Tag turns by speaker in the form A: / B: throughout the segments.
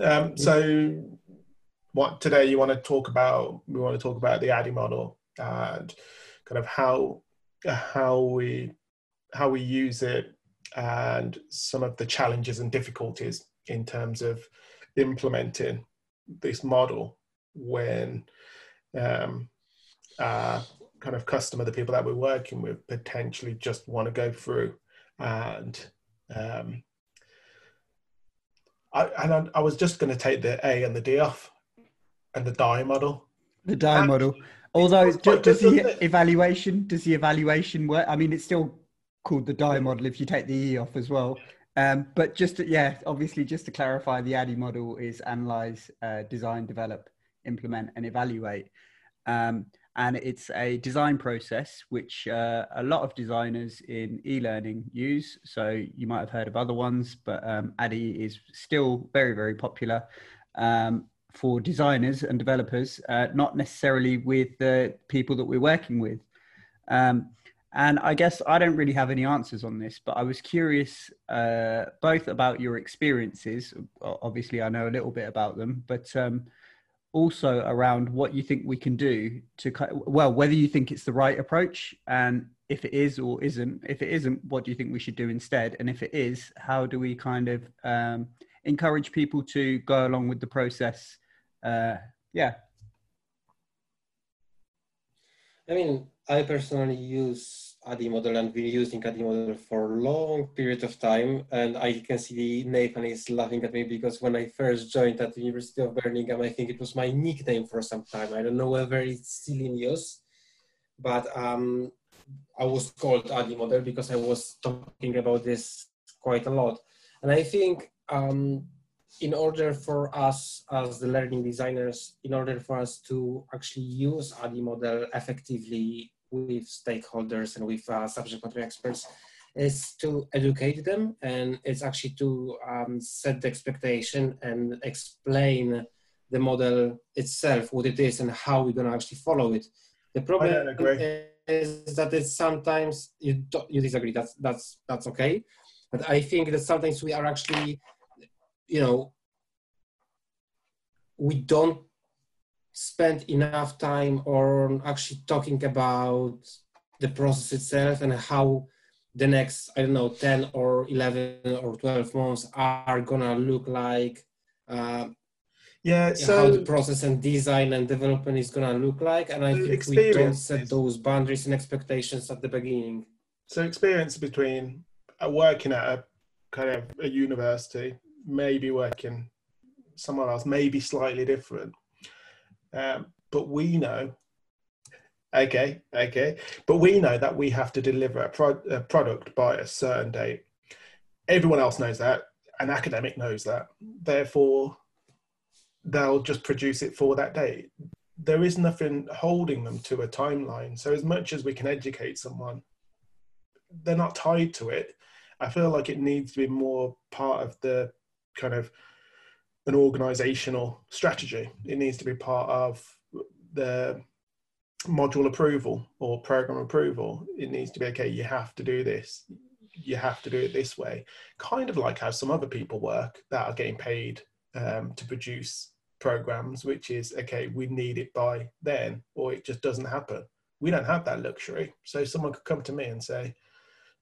A: Um, so, what today you want to talk about? We want to talk about the ADDIE model and kind of how how we how we use it and some of the challenges and difficulties in terms of implementing this model when um, uh, kind of customer, the people that we're working with, potentially just want to go through and um, I, and I, I was just going to take the A and the D off and the die model.
B: The die and model. Although, does, does the evaluation does the evaluation work? I mean, it's still called the die model if you take the E off as well. Um, but just to, yeah, obviously, just to clarify, the ADDIE model is analyze, uh, design, develop, implement, and evaluate. Um, and it's a design process which uh, a lot of designers in e-learning use. So you might have heard of other ones, but um, ADDIE is still very, very popular um, for designers and developers, uh, not necessarily with the people that we're working with. Um, and I guess I don't really have any answers on this, but I was curious uh, both about your experiences. Obviously, I know a little bit about them, but um, also around what you think we can do to well whether you think it's the right approach and if it is or isn't if it isn't what do you think we should do instead? And if it is how do we kind of um, encourage people to go along with the process? Uh, yeah.
C: I mean i personally use ADDIE model and been using ADDIE model for a long period of time. And I can see Nathan is laughing at me because when I first joined at the University of Birmingham, I think it was my nickname for some time. I don't know whether it's still in use, but um, I was called ADDIE model because I was talking about this quite a lot. And I think um, in order for us as the learning designers, in order for us to actually use ADDIE model effectively with stakeholders and with uh, subject matter experts is to educate them and it's actually to um, set the expectation and explain the model itself, what it is and how we're going to actually follow it. The problem is that it's sometimes you, you disagree. That's that's that's okay, but I think that sometimes we are actually, you know, we don't spend enough time on actually talking about the process itself and how the next i don't know 10 or 11 or 12 months are gonna look like uh,
A: yeah so
C: how the process and design and development is gonna look like and i think we don't set those boundaries and expectations at the beginning.
A: So experience between uh, working at a kind of a university maybe working somewhere else maybe slightly different um, but we know, okay, okay, but we know that we have to deliver a, pro- a product by a certain date. Everyone else knows that. An academic knows that. Therefore, they'll just produce it for that date. There is nothing holding them to a timeline. So, as much as we can educate someone, they're not tied to it. I feel like it needs to be more part of the kind of an organizational strategy. It needs to be part of the module approval or program approval. It needs to be okay, you have to do this, you have to do it this way. Kind of like how some other people work that are getting paid um, to produce programs, which is okay, we need it by then, or it just doesn't happen. We don't have that luxury. So someone could come to me and say,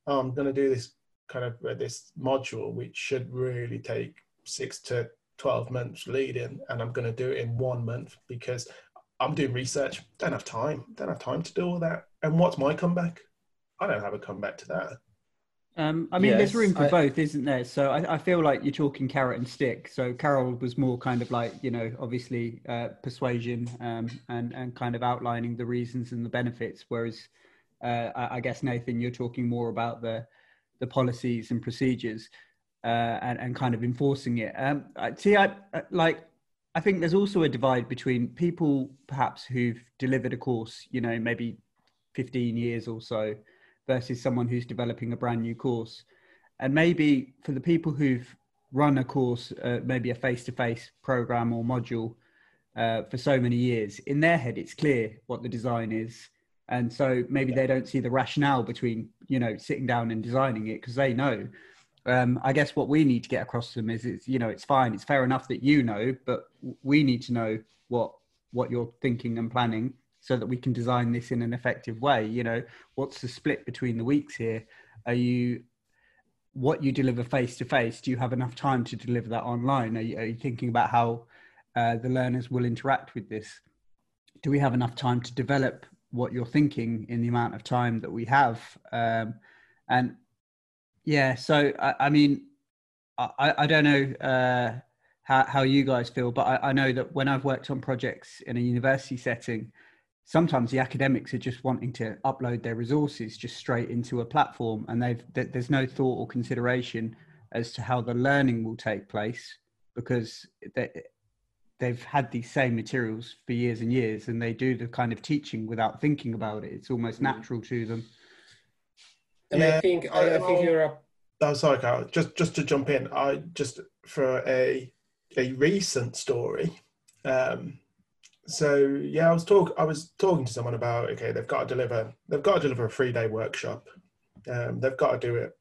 A: oh, I'm going to do this kind of uh, this module, which should really take six to 12 months leading and I'm going to do it in one month because I'm doing research. Don't have time. Don't have time to do all that. And what's my comeback? I don't have a comeback to that.
B: Um, I mean, yes, there's room for I, both, isn't there? So I, I, feel like you're talking carrot and stick. So Carol was more kind of like, you know, obviously uh, persuasion um, and and kind of outlining the reasons and the benefits. Whereas uh, I, I guess Nathan, you're talking more about the the policies and procedures uh, and, and kind of enforcing it. Um, see, I like. I think there's also a divide between people perhaps who've delivered a course, you know, maybe 15 years or so, versus someone who's developing a brand new course. And maybe for the people who've run a course, uh, maybe a face-to-face program or module uh, for so many years, in their head it's clear what the design is, and so maybe they don't see the rationale between you know sitting down and designing it because they know um, I guess what we need to get across to them is, it's you know, it's fine, it's fair enough that you know, but we need to know what what you're thinking and planning so that we can design this in an effective way. You know, what's the split between the weeks here? Are you what you deliver face to face? Do you have enough time to deliver that online? Are you, are you thinking about how uh, the learners will interact with this? Do we have enough time to develop what you're thinking in the amount of time that we have? Um, and yeah, so I, I mean, I, I don't know uh, how, how you guys feel, but I, I know that when I've worked on projects in a university setting, sometimes the academics are just wanting to upload their resources just straight into a platform and they've there's no thought or consideration as to how the learning will take place because they, they've had these same materials for years and years and they do the kind of teaching without thinking about it it's almost mm-hmm. natural to them
C: and yeah, I think I, I think you're up.
A: Oh, sorry, Carl. Just just to jump in, I just for a a recent story. Um, so yeah, I was talk I was talking to someone about okay, they've got to deliver they've got to deliver a three day workshop. Um, they've got to do it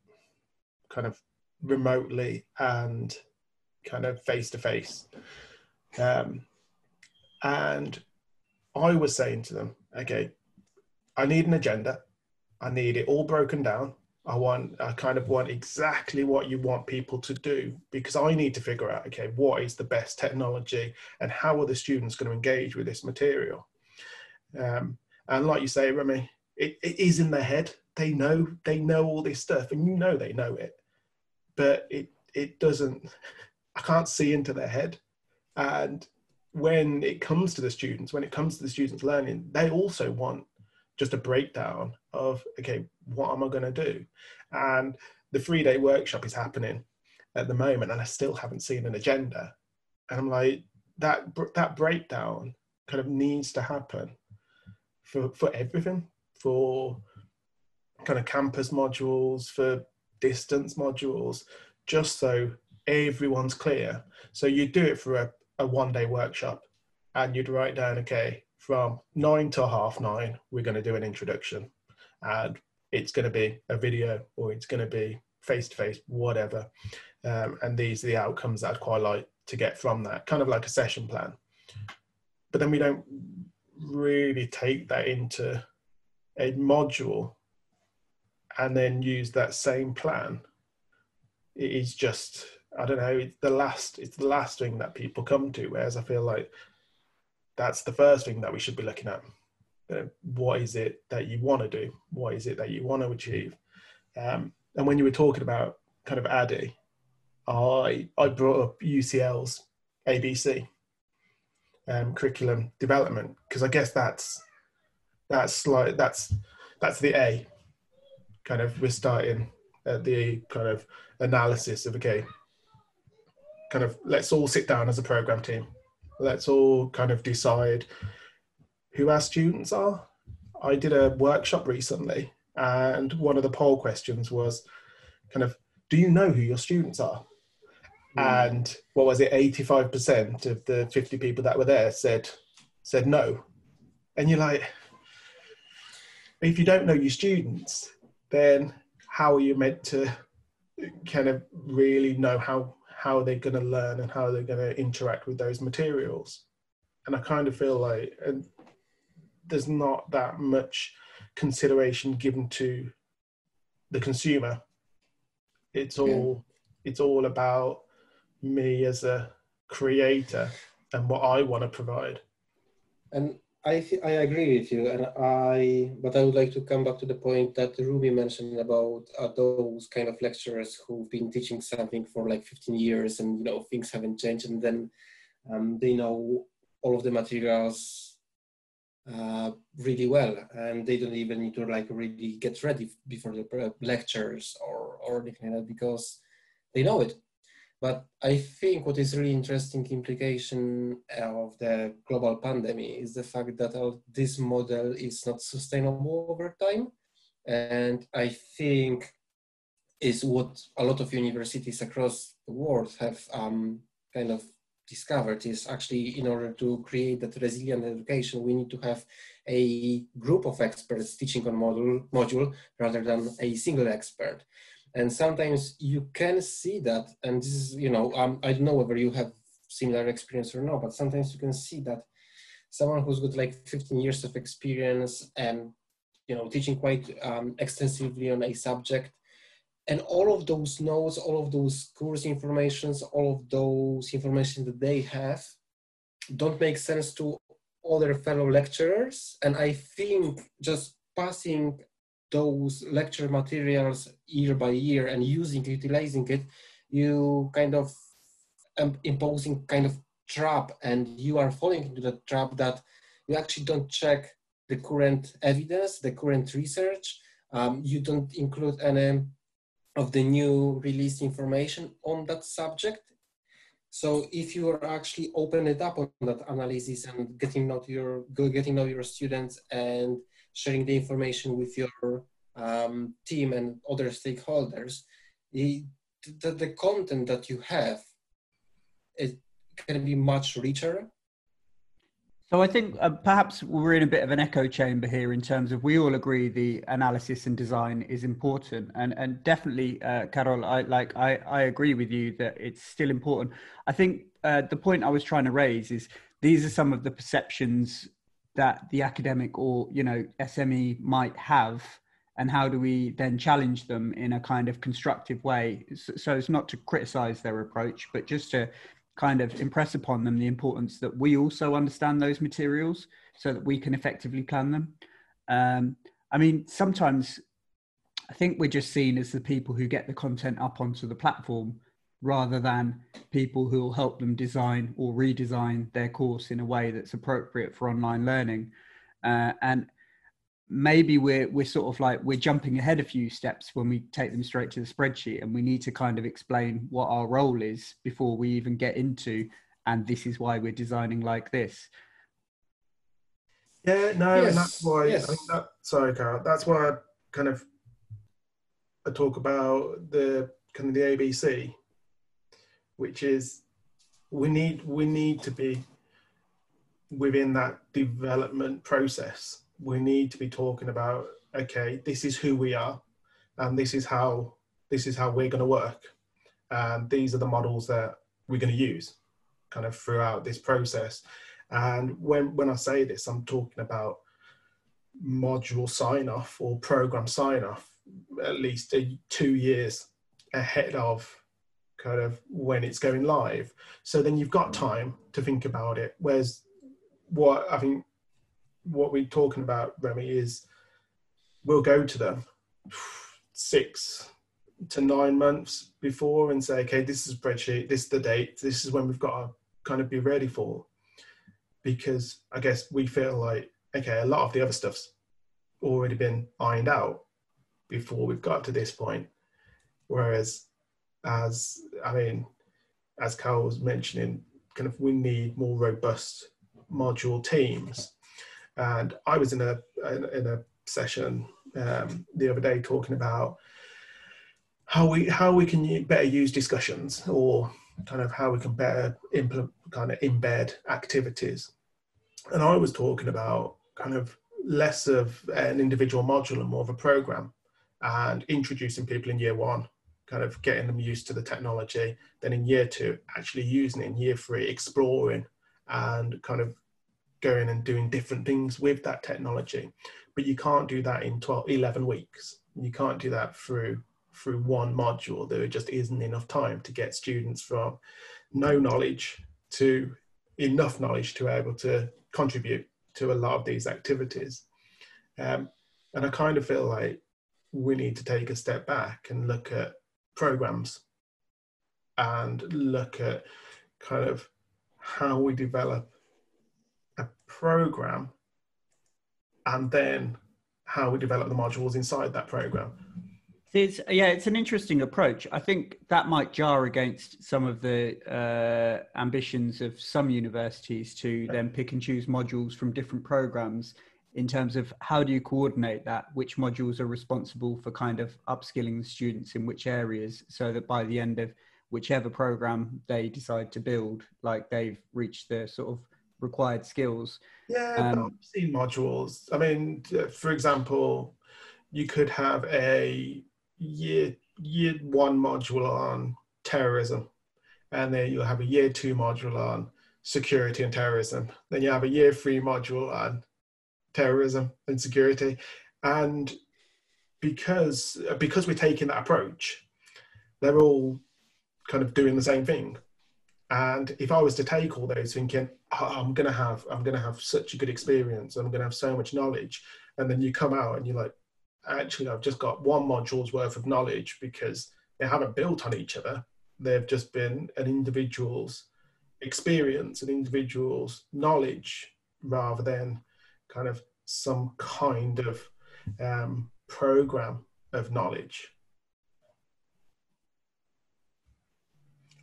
A: kind of remotely and kind of face to face. Um, and I was saying to them, okay, I need an agenda. I need it all broken down. I want, I kind of want exactly what you want people to do because I need to figure out, okay, what is the best technology and how are the students going to engage with this material? Um, and like you say, Remy, it, it is in their head. They know, they know all this stuff and you know they know it, but it, it doesn't, I can't see into their head. And when it comes to the students, when it comes to the students learning, they also want just a breakdown of okay what am i going to do? And the three day workshop is happening at the moment and i still haven't seen an agenda. And i'm like that that breakdown kind of needs to happen for for everything for kind of campus modules for distance modules just so everyone's clear. So you do it for a, a one day workshop and you'd write down okay from nine to half nine, we're going to do an introduction. And it's going to be a video or it's going to be face to face, whatever. Um, and these are the outcomes that I'd quite like to get from that, kind of like a session plan. But then we don't really take that into a module and then use that same plan. It is just, I don't know, it's the last, it's the last thing that people come to. Whereas I feel like that's the first thing that we should be looking at. What is it that you want to do? What is it that you want to achieve? Um, and when you were talking about kind of ADDIE, I I brought up UCL's ABC um, curriculum development because I guess that's that's like that's that's the A. Kind of we're starting at the kind of analysis of okay, kind of let's all sit down as a program team let's all kind of decide who our students are. I did a workshop recently, and one of the poll questions was kind of, do you know who your students are? Mm. And what was it? 85% of the 50 people that were there said said no. And you're like, if you don't know your students, then how are you meant to kind of really know how how they're going to learn and how they're going to interact with those materials. And I kind of feel like and there's not that much consideration given to the consumer. It's all yeah. it's all about me as a creator and what I want to provide.
C: And I th- I agree with you, and I but I would like to come back to the point that Ruby mentioned about uh, those kind of lecturers who've been teaching something for like 15 years, and you know things haven't changed, and then um, they know all of the materials uh, really well, and they don't even need to like really get ready before the lectures or or anything like that because they know it. But I think what is really interesting implication of the global pandemic is the fact that this model is not sustainable over time. And I think is what a lot of universities across the world have um, kind of discovered is actually in order to create that resilient education, we need to have a group of experts teaching on module, module rather than a single expert. and sometimes you can see that and this is you know um, i don't know whether you have similar experience or not but sometimes you can see that someone who's got like 15 years of experience and you know teaching quite um, extensively on a subject and all of those notes all of those course informations all of those information that they have don't make sense to other fellow lecturers. And i think just passing those lecture materials year by year and using utilizing it you kind of um, imposing kind of trap and you are falling into the trap that you actually don't check the current evidence the current research. Um, you don't include any of the new released information on that subject. So if you are actually open it up on that analysis and getting know your getting know your students and sharing the information with your um, team and other stakeholders, the, the, the content that you have it can be much richer
B: so I think uh, perhaps we're in a bit of an echo chamber here in terms of we all agree the analysis and design is important, and and definitely, uh, Carol, I like I I agree with you that it's still important. I think uh, the point I was trying to raise is these are some of the perceptions that the academic or you know SME might have and how do we then challenge them in a kind of constructive way so it's not to criticize their approach but just to kind of impress upon them the importance that we also understand those materials so that we can effectively plan them um, i mean sometimes i think we're just seen as the people who get the content up onto the platform rather than people who will help them design or redesign their course in a way that's appropriate for online learning. Uh, and maybe we're we're sort of like we're jumping ahead a few steps when we take them straight to the spreadsheet and we need to kind of explain what our role is before we even get into and this is why we're designing like this
A: yeah no yes. and that's why yes. I mean that, sorry Carol, that's why i kind of i talk about the kind of the abc which is we need we need to be within that development process. We need to be talking about okay, this is who we are, and this is how this is how we're going to work, and these are the models that we're going to use, kind of throughout this process. And when when I say this, I'm talking about module sign off or program sign off at least two years ahead of kind of when it's going live. So then you've got mm. time to think about it. Whereas what I think what we're talking about, Remy, is we'll go to them six to nine months before and say, okay, this is spreadsheet, this is the date, this is when we've got to kind of be ready for. Because I guess we feel like, okay, a lot of the other stuff's already been ironed out before we've got to this point. Whereas as I mean, as Carl was mentioning, kind of we need more robust module teams. And I was in a in a session um, the other day talking about how we how we can better use discussions or kind of how we can better implement kind of embed activities. And I was talking about kind of less of an individual module and more of a program and introducing people in year one kind of getting them used to the technology. Then in year two, actually using it. In year three, exploring and kind of going and doing different things with that technology. But you can't do that in 12, 11 weeks. You can't do that through through one module. There just isn't enough time to get students from no knowledge to enough knowledge to be able to contribute to a lot of these activities. Um, and I kind of feel like we need to take a step back and look at programs and look at kind of how we develop a program and then how we develop the modules inside that program.
B: It's, yeah, it's an interesting approach. I think that might jar against some of the uh, ambitions of some universities to then pick and choose modules from different programs in terms of how do you coordinate that which modules are responsible for kind of upskilling the students in which areas so that by the end of whichever program they decide to build like they've reached the sort of required skills
A: yeah um, i've seen modules i mean for example you could have a year year one module on terrorism, and then you'll have a year two module on security and terrorism. Then you have a year three module on terrorism and security, and because because we're taking that approach, they're all kind of doing the same thing. And if I was to take all those thinking, oh, I'm gonna have I'm gonna have such a good experience, I'm gonna have so much knowledge, and then you come out and you're like, actually I've just got one module's worth of knowledge because they haven't built on each other. They've just been an individual's experience, an individual's knowledge, rather than kind of some kind of um, program of knowledge.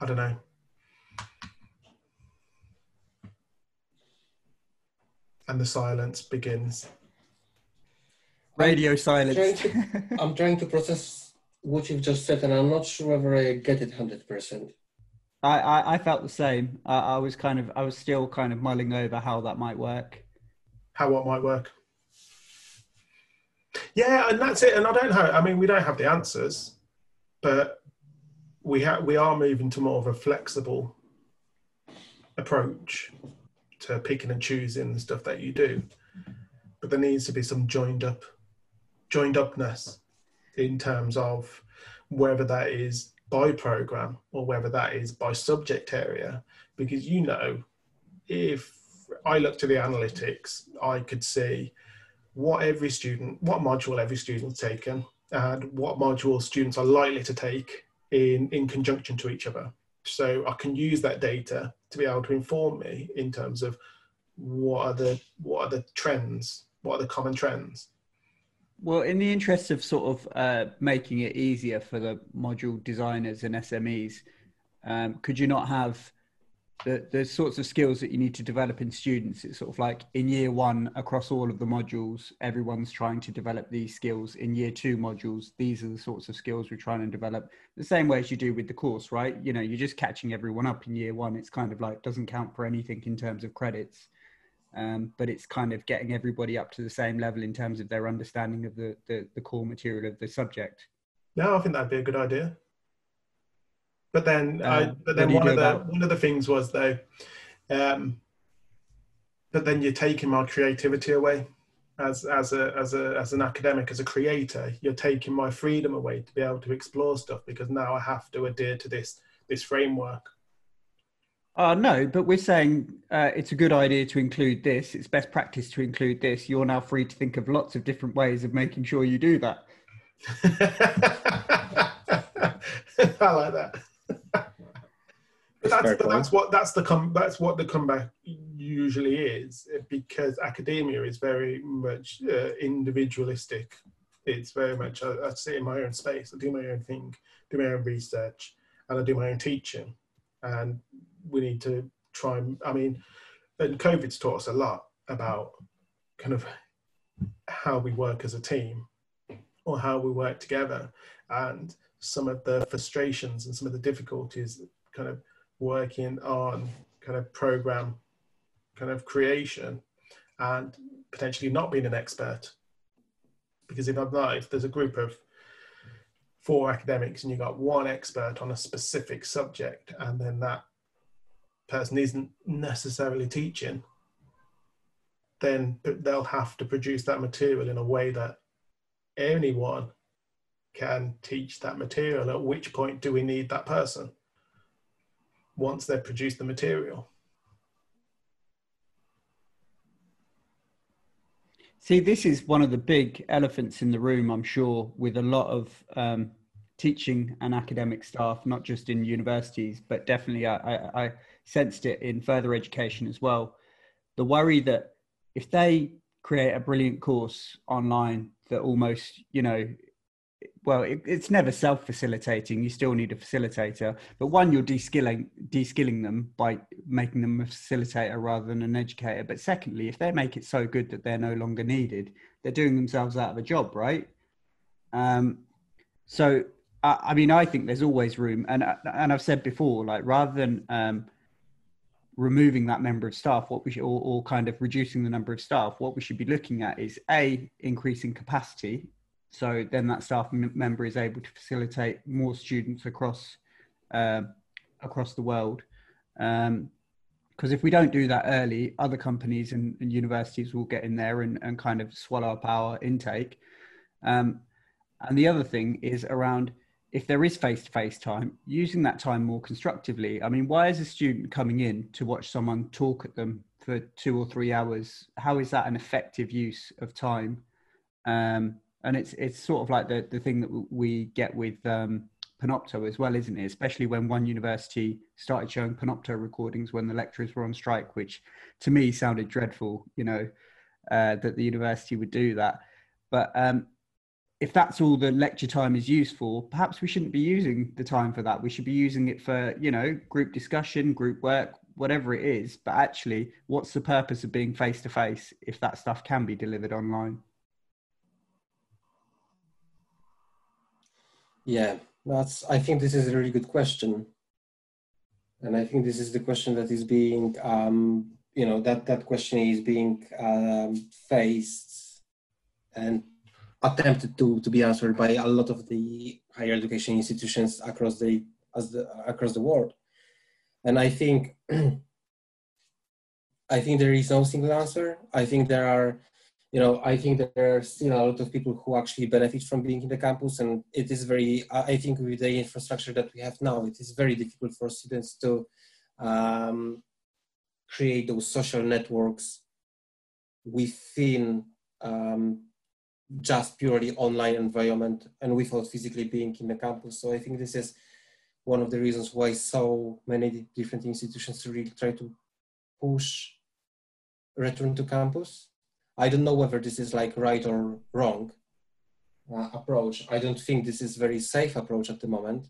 A: I don't know. And the silence begins.
B: Radio silence.
C: Trying to, I'm trying to process what you've just said, and I'm not sure whether I get it hundred percent.
B: I, I, I felt the same. I, I was kind of I was still kind of mulling over how that might work.
A: How what might work? Yeah, and that's it. And I don't have. I mean, we don't have the answers, but we have. We are moving to more of a flexible approach to picking and choosing the stuff that you do. But there needs to be some joined up, joined upness in terms of whether that is by program or whether that is by subject area. Because you know, if I look to the analytics, I could see what every student, what module every student's taken, and what module students are likely to take in, in conjunction to each other. So I can use that data to be able to inform me in terms of what are the what are the trends, what are the common trends.
B: Well, in the interest of sort of uh, making it easier for the module designers and SMEs, um, could you not have the, the sorts of skills that you need to develop in students. It's sort of like in year one across all of the modules everyone's trying to develop these skills. In year two modules these are the sorts of skills we're trying to develop. The same way as you do with the course right? You know you're just catching everyone up in year one. It's kind of like doesn't count for anything in terms of credits um, but it's kind of getting everybody up to the same level in terms of their understanding of the, the, the core material of the subject.
A: No i think that'd be a good idea but then, uh, I, but then one of the one of the things was though, um, but then you're taking my creativity away as as a as a as an academic as a creator. You're taking my freedom away to be able to explore stuff because now I have to adhere to this this framework.
B: Uh, no, but we're saying uh, it's a good idea to include this. It's best practice to include this. You're now free to think of lots of different ways of making sure you do that.
A: I like that that's, that's what that's the come that's what the comeback usually is because academia is very much uh, individualistic. It's very much I, I sit in my own space. I do my own thing, do my own research, and I do my own teaching. And we need to try and I mean, and COVID's taught us a lot about kind of how we work as a team or how we work together and some of the frustrations and some of the difficulties kind of working on kind of program kind of creation and potentially not being an expert. Because if I've life there's a group of four academics and you've got one expert on a specific subject and then that person isn't necessarily teaching then they'll have to produce that material in a way that anyone can teach that material. At which point do we need that person once they've produced the material.
B: See, this is one of the big elephants in the room, I'm sure, with a lot of um, teaching and academic staff, not just in universities, but definitely I, I, I sensed it in further education as well. The worry that if they create a brilliant course online that almost, you know, well, it, it's never self-facilitating. You still need a facilitator, but one, you're de-skilling, de-skilling them by making them a facilitator rather than an educator. But secondly, if they make it so good that they're no longer needed, they're doing themselves out of a job, right? Um, so, I, I mean, I think there's always room, and and I've said before, like rather than um, removing that member of staff, what we should, or, or kind of reducing the number of staff, what we should be looking at is a increasing capacity so then that staff member is able to facilitate more students across uh, across the world. Because um, if we don't do that early, other companies and, and, universities will get in there and, and kind of swallow up our intake. Um, and the other thing is around if there is face to face time, using that time more constructively. I mean, why is a student coming in to watch someone talk at them for two or three hours? How is that an effective use of time? Um, and it's it's sort of like the the thing that we get with um, Panopto as well, isn't it? Especially when one university started showing Panopto recordings when the lecturers were on strike, which to me sounded dreadful. You know uh, that the university would do that, but um, if that's all the lecture time is used for, perhaps we shouldn't be using the time for that. We should be using it for you know group discussion, group work, whatever it is. But actually, what's the purpose of being face to face if that stuff can be delivered online?
C: Yeah, that's. I think this is a really good question, and I think this is the question that is being, um, you know, that that question is being um, faced and attempted to to be answered by a lot of the higher education institutions across the as the across the world, and I think. I think there is no single answer. I think there are you know, I think that there are still a lot of people who actually benefit from being in the campus, and it is very. I think with the infrastructure that we have now, it is very difficult for students to um, create those social networks within um, just purely online environment and without physically being in the campus. So I think this is one of the reasons why so many different institutions really try to push return to campus I don't know whether this is like right or wrong uh, approach. I don't think this is very safe approach at the moment.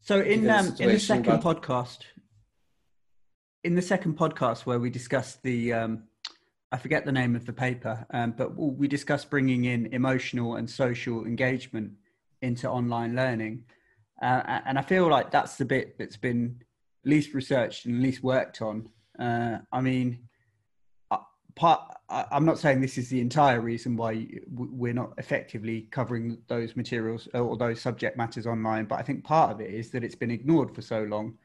B: So in um, in the second but... podcast, in the second podcast where we discussed the, um, I forget the name of the paper, um, but we discussed bringing in emotional and social engagement into online learning, uh, and I feel like that's the bit that's been least researched and least worked on. Uh, I mean, part i'm not saying this is the entire reason why we're not effectively covering those materials or those subject matters online but i think part of it is that it's been ignored for so long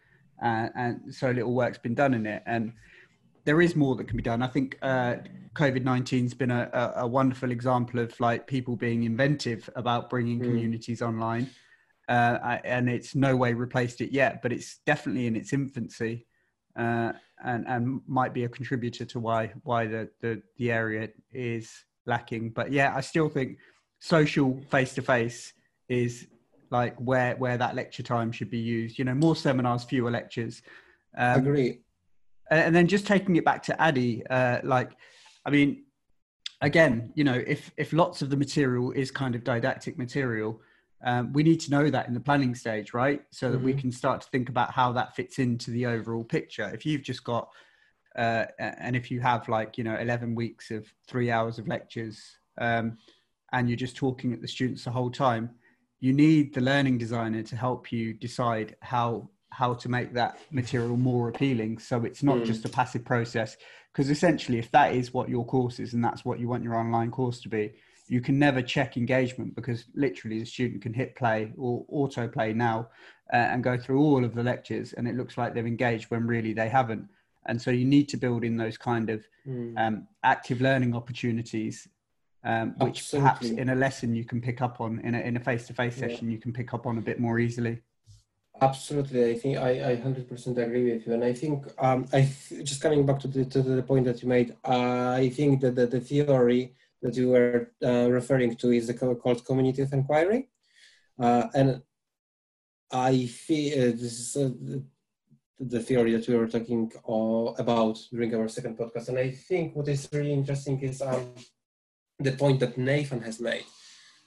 B: uh, and so little work's been done in it. And there is more that can be done. I think uh, covid-19 has been a, a, a, wonderful example of like people being inventive about bringing mm. communities online. Uh, and it's no way replaced it yet but it's definitely in its infancy uh, and and might be a contributor to why why the the, the area is lacking. But yeah, I still think social face to face is like where where that lecture time should be used. You know, more seminars, fewer lectures.
C: Um, Agree.
B: And then just taking it back to ADDIE, uh, like, I mean, again, you know, if if lots of the material is kind of didactic material, um, we need to know that in the planning stage, right? So that mm-hmm. we can start to think about how that fits into the overall picture. If you've just got, uh, and if you have like, you know, 11 weeks of three hours of lectures um, and you're just talking at the students the whole time, you need the learning designer to help you decide how how to make that material more appealing so it's not mm. just a passive process because essentially if that is what your course is and that's what you want your online course to be you can never check engagement because literally the student can hit play or auto play now uh, and go through all of the lectures and it looks like they've engaged when really they haven't and so you need to build in those kind of mm. um, active learning opportunities um, which Absolutely. perhaps in a lesson you can pick up on in a, in a face-to-face session you can pick up on a bit more easily
C: Absolutely, I think I, I 100% agree with you, and I think um, I just coming back to the to the point that you made. Uh, I think that the, the theory that you were uh, referring to is called community of inquiry. Uh, and I feel uh, this is the theory that we were talking about during our second podcast. And I think what is really interesting is um, the point that Nathan has made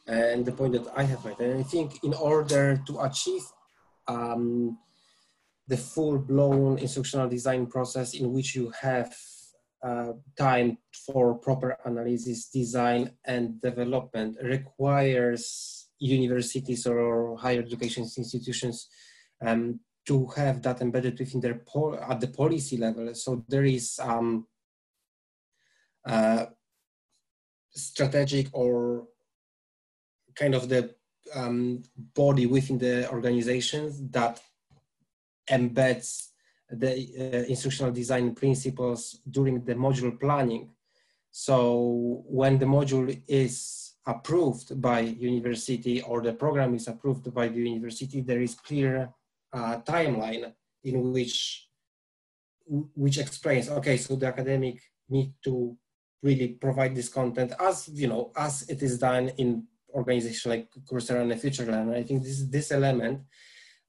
C: and the point that I have made. And I think in order to achieve um, the full blown instructional design process in which you have uh, time for proper analysis, design, and development requires universities or higher education institutions um, to have that embedded within their at the policy level. So there is um, uh, strategic or kind of the um, body within the organizations that embeds the uh, instructional design principles during the module planning. So when the module is approved by university or the program is approved by the university, there is clear uh, timeline in which which explains okay so the academic need to really provide this content as you know as it is done in organization like Coursera and FutureLearn. I think this this element,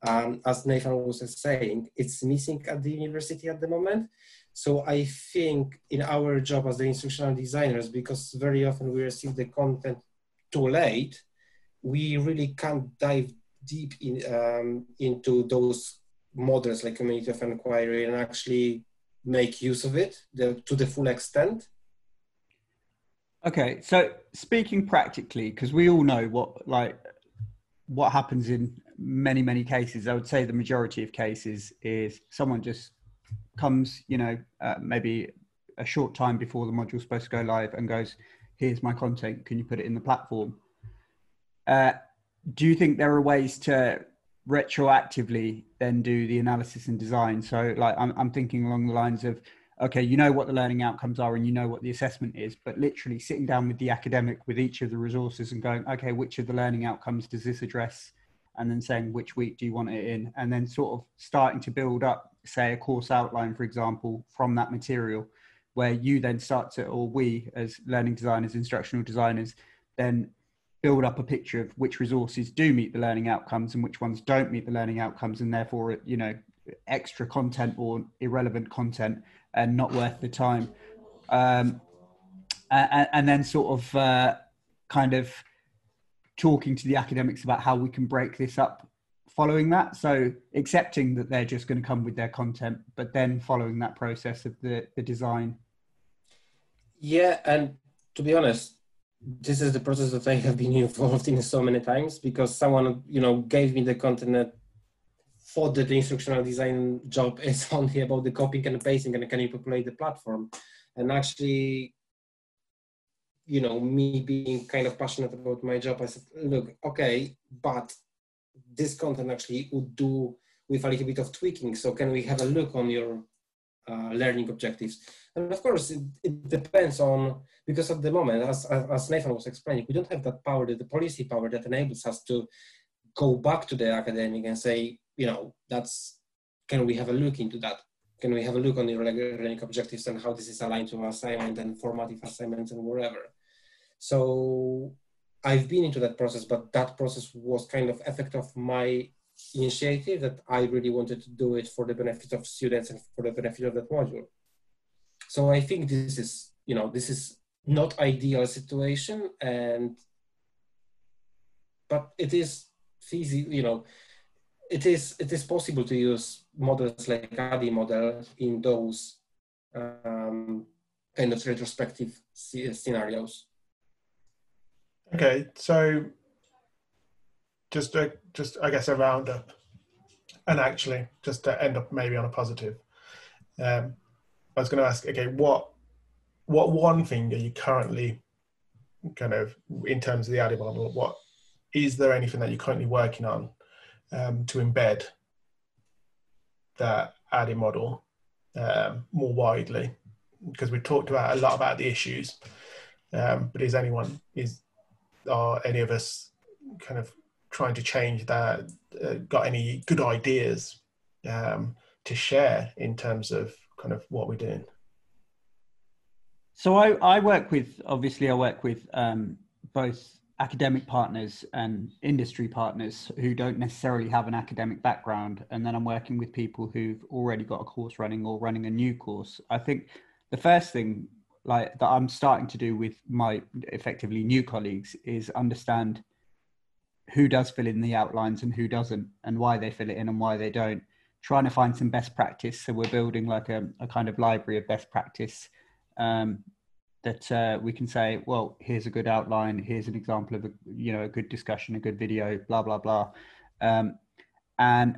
C: um, as Nathan was saying, it's missing at the university at the moment. So I think in our job as the instructional designers, because very often we receive the content too late, we really can't dive deep in um, into those models like community of inquiry and actually make use of it the, to the full extent
B: Okay, so speaking practically, because we all know what like what happens in many many cases. I would say the majority of cases is someone just comes, you know, uh, maybe a short time before the module's supposed to go live and goes, "Here's my content. Can you put it in the platform?" Uh, do you think there are ways to retroactively then do the analysis and design? So, like, I'm, I'm thinking along the lines of okay, you know what the learning outcomes are and you know what the assessment is, but literally sitting down with the academic with each of the resources and going, okay, which of the learning outcomes does this address? And then saying which week do you want it in? And then sort of starting to build up, say, a course outline, for example, from that material, where you then start to, or we as learning designers, instructional designers, then build up a picture of which resources do meet the learning outcomes and which ones don't meet the learning outcomes and therefore you know extra content or irrelevant content and not worth the time. Um, and, and, then sort of uh, kind of talking to the academics about how we can break this up following that. So accepting that they're just going to come with their content, but then following that process of the, the design.
C: Yeah, and to be honest, this is the process that I have been involved in so many times because someone, you know, gave me the content that thought that the instructional design job is only about the copying and pasting and can you populate the platform. And actually, you know, me being kind of passionate about my job, I said, look, okay, but this content actually would do with a little bit of tweaking. So can we have a look on your uh, learning objectives? And of course, it, it, depends on, because at the moment, as, as Nathan was explaining, we don't have that power, the policy power that enables us to go back to the academic and say, you know, that's, can we have a look into that? Can we have a look on the learning objectives and how this is aligned to assignment and formative assignments and whatever? So I've been into that process, but that process was kind of effect of my initiative that I really wanted to do it for the benefit of students and for the benefit of that module. So I think this is, you know, this is not ideal situation and but it is feasible, you know, it is it is possible to use models like ADDIE model in those um, kind of retrospective scenarios.
A: Okay, so just a, just I guess a roundup, and actually just to end up maybe on a positive. Um, I was going to ask, okay, what what one thing are you currently kind of in terms of the ADDIE model? What is there anything that you're currently working on um, to embed that ADDIE model um, more widely because we talked about a lot about the issues um, but is anyone is are any of us kind of trying to change that uh, got any good ideas um, to share in terms of kind of what we're doing?
B: So i, I work with obviously i work with um, both academic partners and industry partners who don't necessarily have an academic background. And then i'm working with people who've already got a course running or running a new course. I think the first thing like that i'm starting to do with my effectively new colleagues is understand who does fill in the outlines and who doesn't and why they fill it in and why they don't. Trying to find some best practice. So we're building like a, a kind of library of best practice um, that uh, we can say, well, here's a good outline, here's an example of a you know a good discussion, a good video, blah blah blah, um, and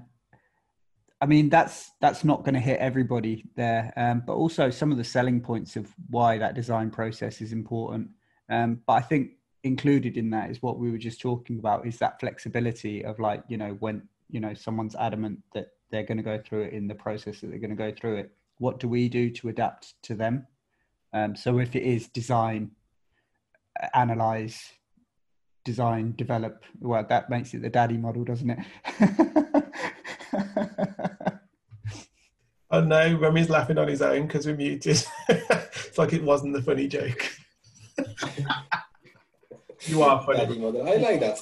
B: I mean that's that's not going to hit everybody there, um, but also some of the selling points of why that design process is important. Um, but I think included in that is what we were just talking about is that flexibility of like you know when you know someone's adamant that they're going to go through it in the process that they're going to go through it what do we do to adapt to them um, so if it is design analyze design develop well that makes it the daddy model doesn't it
A: oh no Remy's laughing on his own because we're muted it's like it wasn't the funny joke you are funny
C: Daddy model. I like that.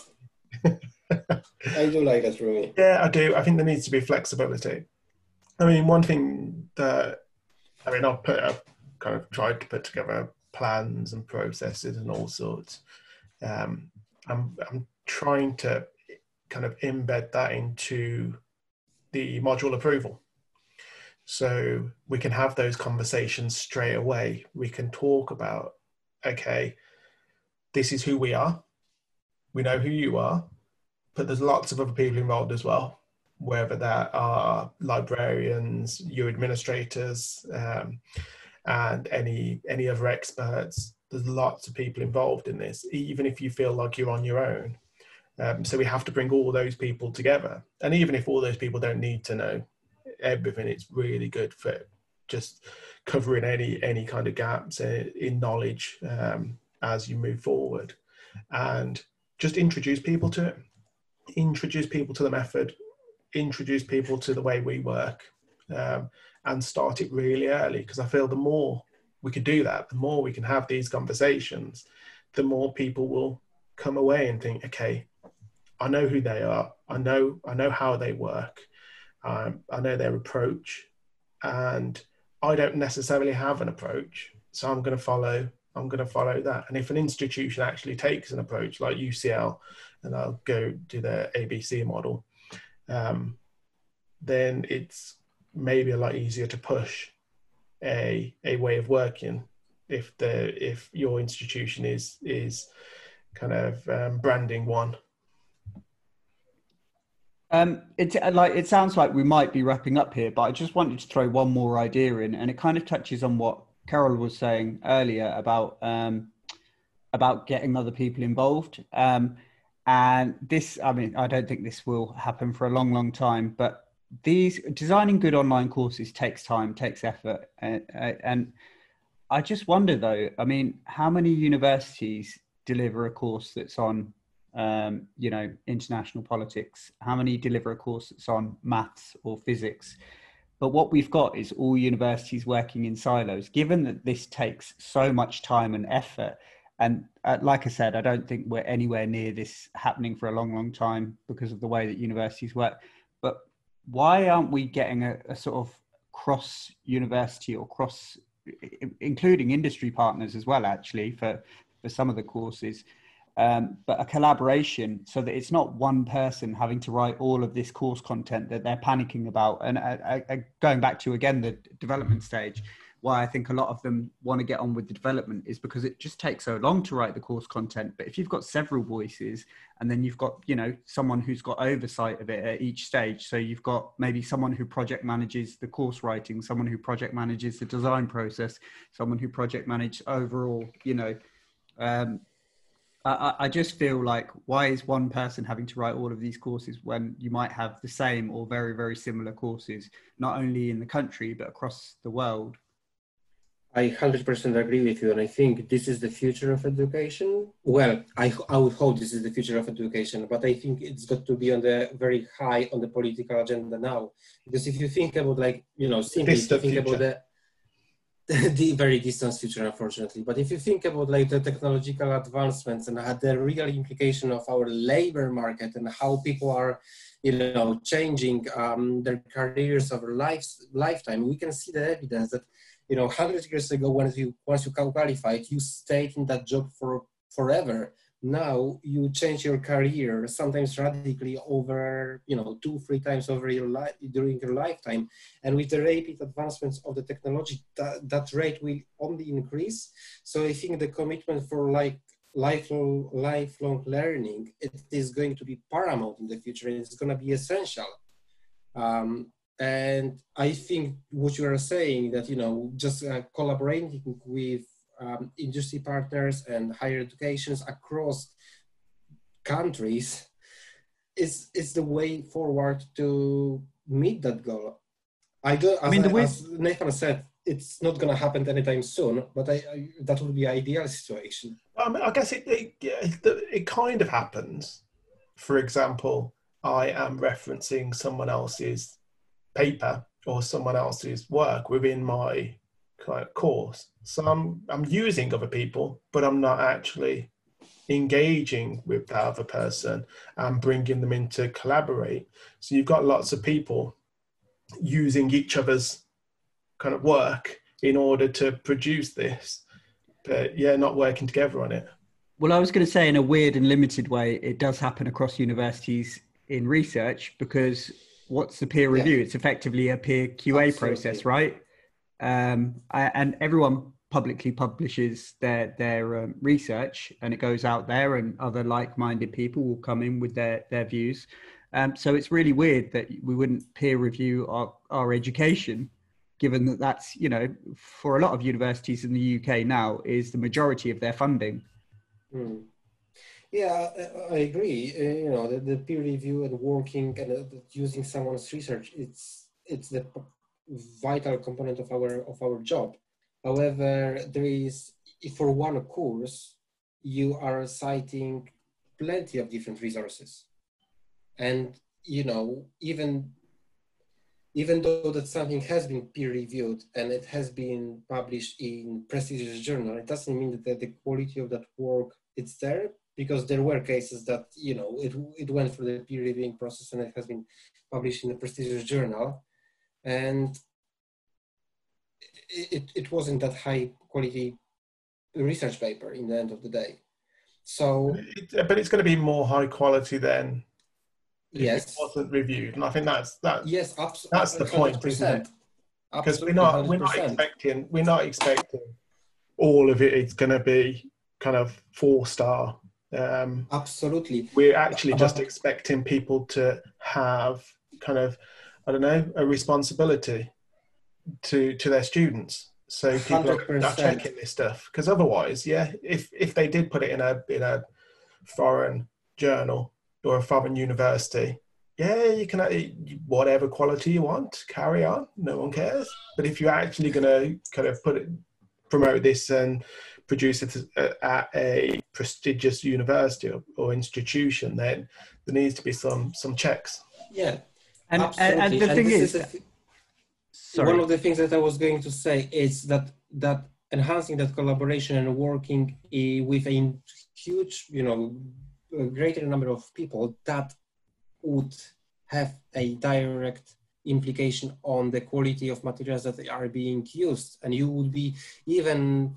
C: I do like that, Remy.
A: Yeah, I do. I think there needs to be flexibility. I mean, one thing that I mean, I've put, I've kind of tried to put together plans and processes and all sorts. Um, I'm I'm trying to kind of embed that into the module approval. So we can have those conversations straight away. We can talk about, okay, this is who we are. We know who you are, but there's lots of other people involved as well, whether that are librarians, your administrators, um, and any any other experts. There's lots of people involved in this, even if you feel like you're on your own. Um, so we have to bring all those people together, and even if all those people don't need to know everything, it's really good for just covering any any kind of gaps in knowledge um, as you move forward, and just introduce people to it introduce people to the method, introduce people to the way we work, um, and start it really early. Because I feel the more we can do that, the more we can have these conversations, the more people will come away and think, okay, I know who they are. I know I know how they work. Um, I know their approach, and I don't necessarily have an approach, so I'm going to follow. I'm going to follow that. And if an institution actually takes an approach like UCL and I'll go do their ABC model, um, then it's maybe a lot easier to push a a way of working if the if your institution is is kind of um, branding one.
B: Um, it like it sounds like we might be wrapping up here, but I just wanted to throw one more idea in, and it kind of touches on what Carol was saying earlier about um, about getting other people involved. Um, and this, I mean, I don't think this will happen for a long, long time, but these designing good online courses takes time, takes effort. And, and I just wonder though, I mean, how many universities deliver a course that's on, um, you know, international politics? How many deliver a course that's on maths or physics? But what we've got is all universities working in silos. Given that this takes so much time and effort, and uh, like I said, I don't think we're anywhere near this happening for a long, long time because of the way that universities work. But why aren't we getting a, a sort of cross university or cross, including industry partners as well, actually, for, for some of the courses? Um, but a collaboration so that it's not one person having to write all of this course content that they're panicking about. And uh, uh, going back to again the development stage, why I think a lot of them want to get on with the development is because it just takes so long to write the course content. But if you've got several voices and then you've got, you know, someone who's got oversight of it at each stage. So you've got maybe someone who project manages the course writing, someone who project manages the design process, someone who project manages overall, you know, um, I, I just feel like why is one person having to write all of these courses when you might have the same or very very similar courses not only in the country but across the world
C: I 100% agree with you, and I think this is the future of education. Well, I, I would hope this is the future of education, but I think it's got to be on the very high on the political agenda now. Because if you think about, like, you know, simply if you think future. about the the very distant future, unfortunately. But if you think about like the technological advancements and the real implication of our labor market and how people are, you know, changing um, their careers over lives, lifetime, we can see the evidence that you know, 100 years ago, once you once you qualified, you stayed in that job for forever. Now you change your career, sometimes radically over, you know, two, three times over your life during your lifetime. And with the rapid advancements of the technology, that, that rate will only increase. So I think the commitment for like lifelong lifelong learning it is going to be paramount in the future and it's going to be essential um, and I think what you are saying that, you know, just uh, collaborating with um, industry partners and higher educations across countries is is the way forward to meet that goal. I do. I mean, the way as Nathan said, it's not going to happen anytime soon, but I, I, that would be ideal situation.
A: I, mean, I guess it, it, it kind of happens. For example, I am referencing someone else's paper or someone else's work within my course. So I'm I'm using other people, but I'm not actually engaging with that other person and bringing them in to collaborate. So you've got lots of people using each other's kind of work in order to produce this, but yeah, not working together on it.
B: Well, I was going to say, in a weird and limited way, it does happen across universities in research because what's the peer review? Yeah. It's effectively a peer QA Absolutely. process, right? Um, and everyone publicly publishes their their um, research, and it goes out there, and other like-minded people will come in with their their views. Um, so it's really weird that we wouldn't peer review our, our education, given that that's you know for a lot of universities in the UK now is the majority of their funding.
C: Mm. Yeah, I agree. Uh, you know, the, the, peer review and working and uh, using someone's research, it's it's the vital component of our of our job. However, there is for one course, you are citing plenty of different resources, and you know even even though that something has been peer reviewed and it has been published in prestigious journal, it doesn't mean that the quality of that work it's there because there were cases that you know it, it went through the peer reviewing process and it has been published in a prestigious journal and it, it wasn't that high quality research paper in the end of the day. So
A: it, but it's going to be more high quality than
C: yes
A: it wasn't reviewed and i think that's that
C: yes abs-
A: that's the point isn't it? because we're not we're not expecting we're not expecting all of it it's going to be kind of four star
C: um, Absolutely.
A: We're actually just expecting people to have kind of, I don't know, a responsibility to to their students. So people are, are checking this stuff because otherwise, yeah, if if they did put it in a in a foreign journal or a foreign university, yeah, you can whatever quality you want, carry on. No one cares. But if you're actually going to kind of put it, promote this and produce it uh, at a prestigious university or, or institution, then there needs to be some some checks.
C: Yeah, and, absolutely. and the and thing is, is sorry. one of the things that I was going to say is that that enhancing that collaboration and working with a huge, you know, a greater number of people that would have a direct implication on the quality of materials that are being used and you would be even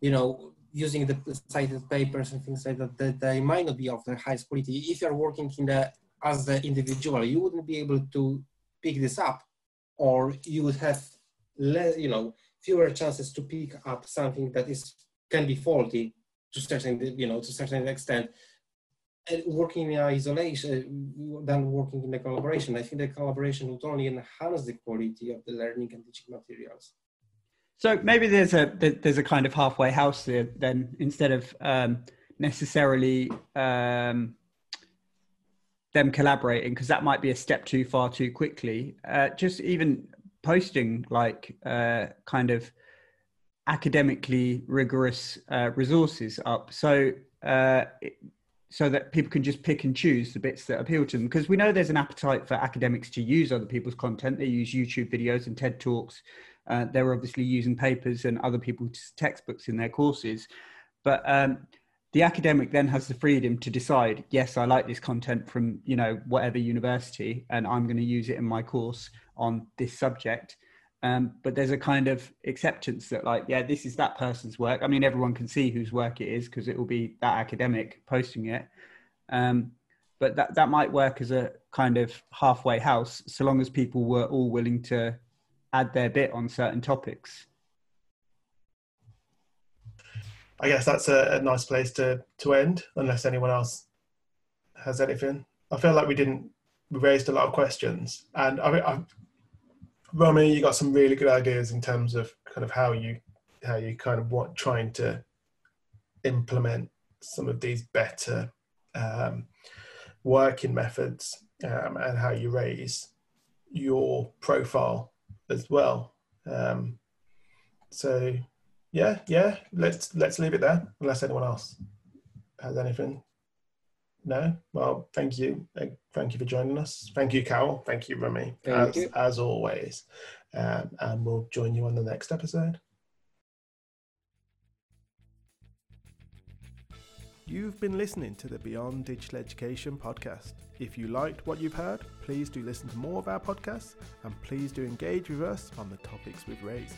C: you know, using the cited papers and things like that, that they might not be of the highest quality. If you're working in the as the individual, you wouldn't be able to pick this up, or you would have, less, you know, fewer chances to pick up something that is can be faulty to certain, you know, to certain extent. And working in isolation than working in the collaboration. I think the collaboration would only enhance the quality of the learning and teaching materials.
B: So maybe there's a there's a kind of halfway house there then instead of um, necessarily um, them collaborating because that might be a step too far too quickly. Uh, just even posting like uh, kind of academically rigorous uh, resources up so uh, so that people can just pick and choose the bits that appeal to them because we know there's an appetite for academics to use other people's content they use youtube videos and ted talks uh, they're obviously using papers and other people's textbooks in their courses. But um, the academic then has the freedom to decide, yes, I like this content from, you know, whatever university, and I'm going to use it in my course on this subject. Um, but there's a kind of acceptance that like yeah this is that person's work i mean everyone can see whose work it is because it will be that academic posting it um, but that, that might work as a kind of halfway house so long as people were all willing to add their bit on certain topics.
A: I guess that's a, a, nice place to, to end, unless anyone else has anything. I feel like we didn't, we raised a lot of questions. And I, I Romy, you got some really good ideas in terms of kind of how you how you kind of want trying to implement some of these better um, working methods um, and how you raise your profile as well. Um, so yeah, yeah, let's let's leave it there unless anyone else has anything. No, well, thank you, uh, thank you for joining us. Thank you, Carol. Thank you, Remy,
C: Thank
A: as
C: you.
A: as always. Um, and we'll join you on the next episode. You've been listening to the Beyond Digital Education podcast. If you liked what you've heard, please do listen to more of our podcasts and please do engage with us on the topics we've raised.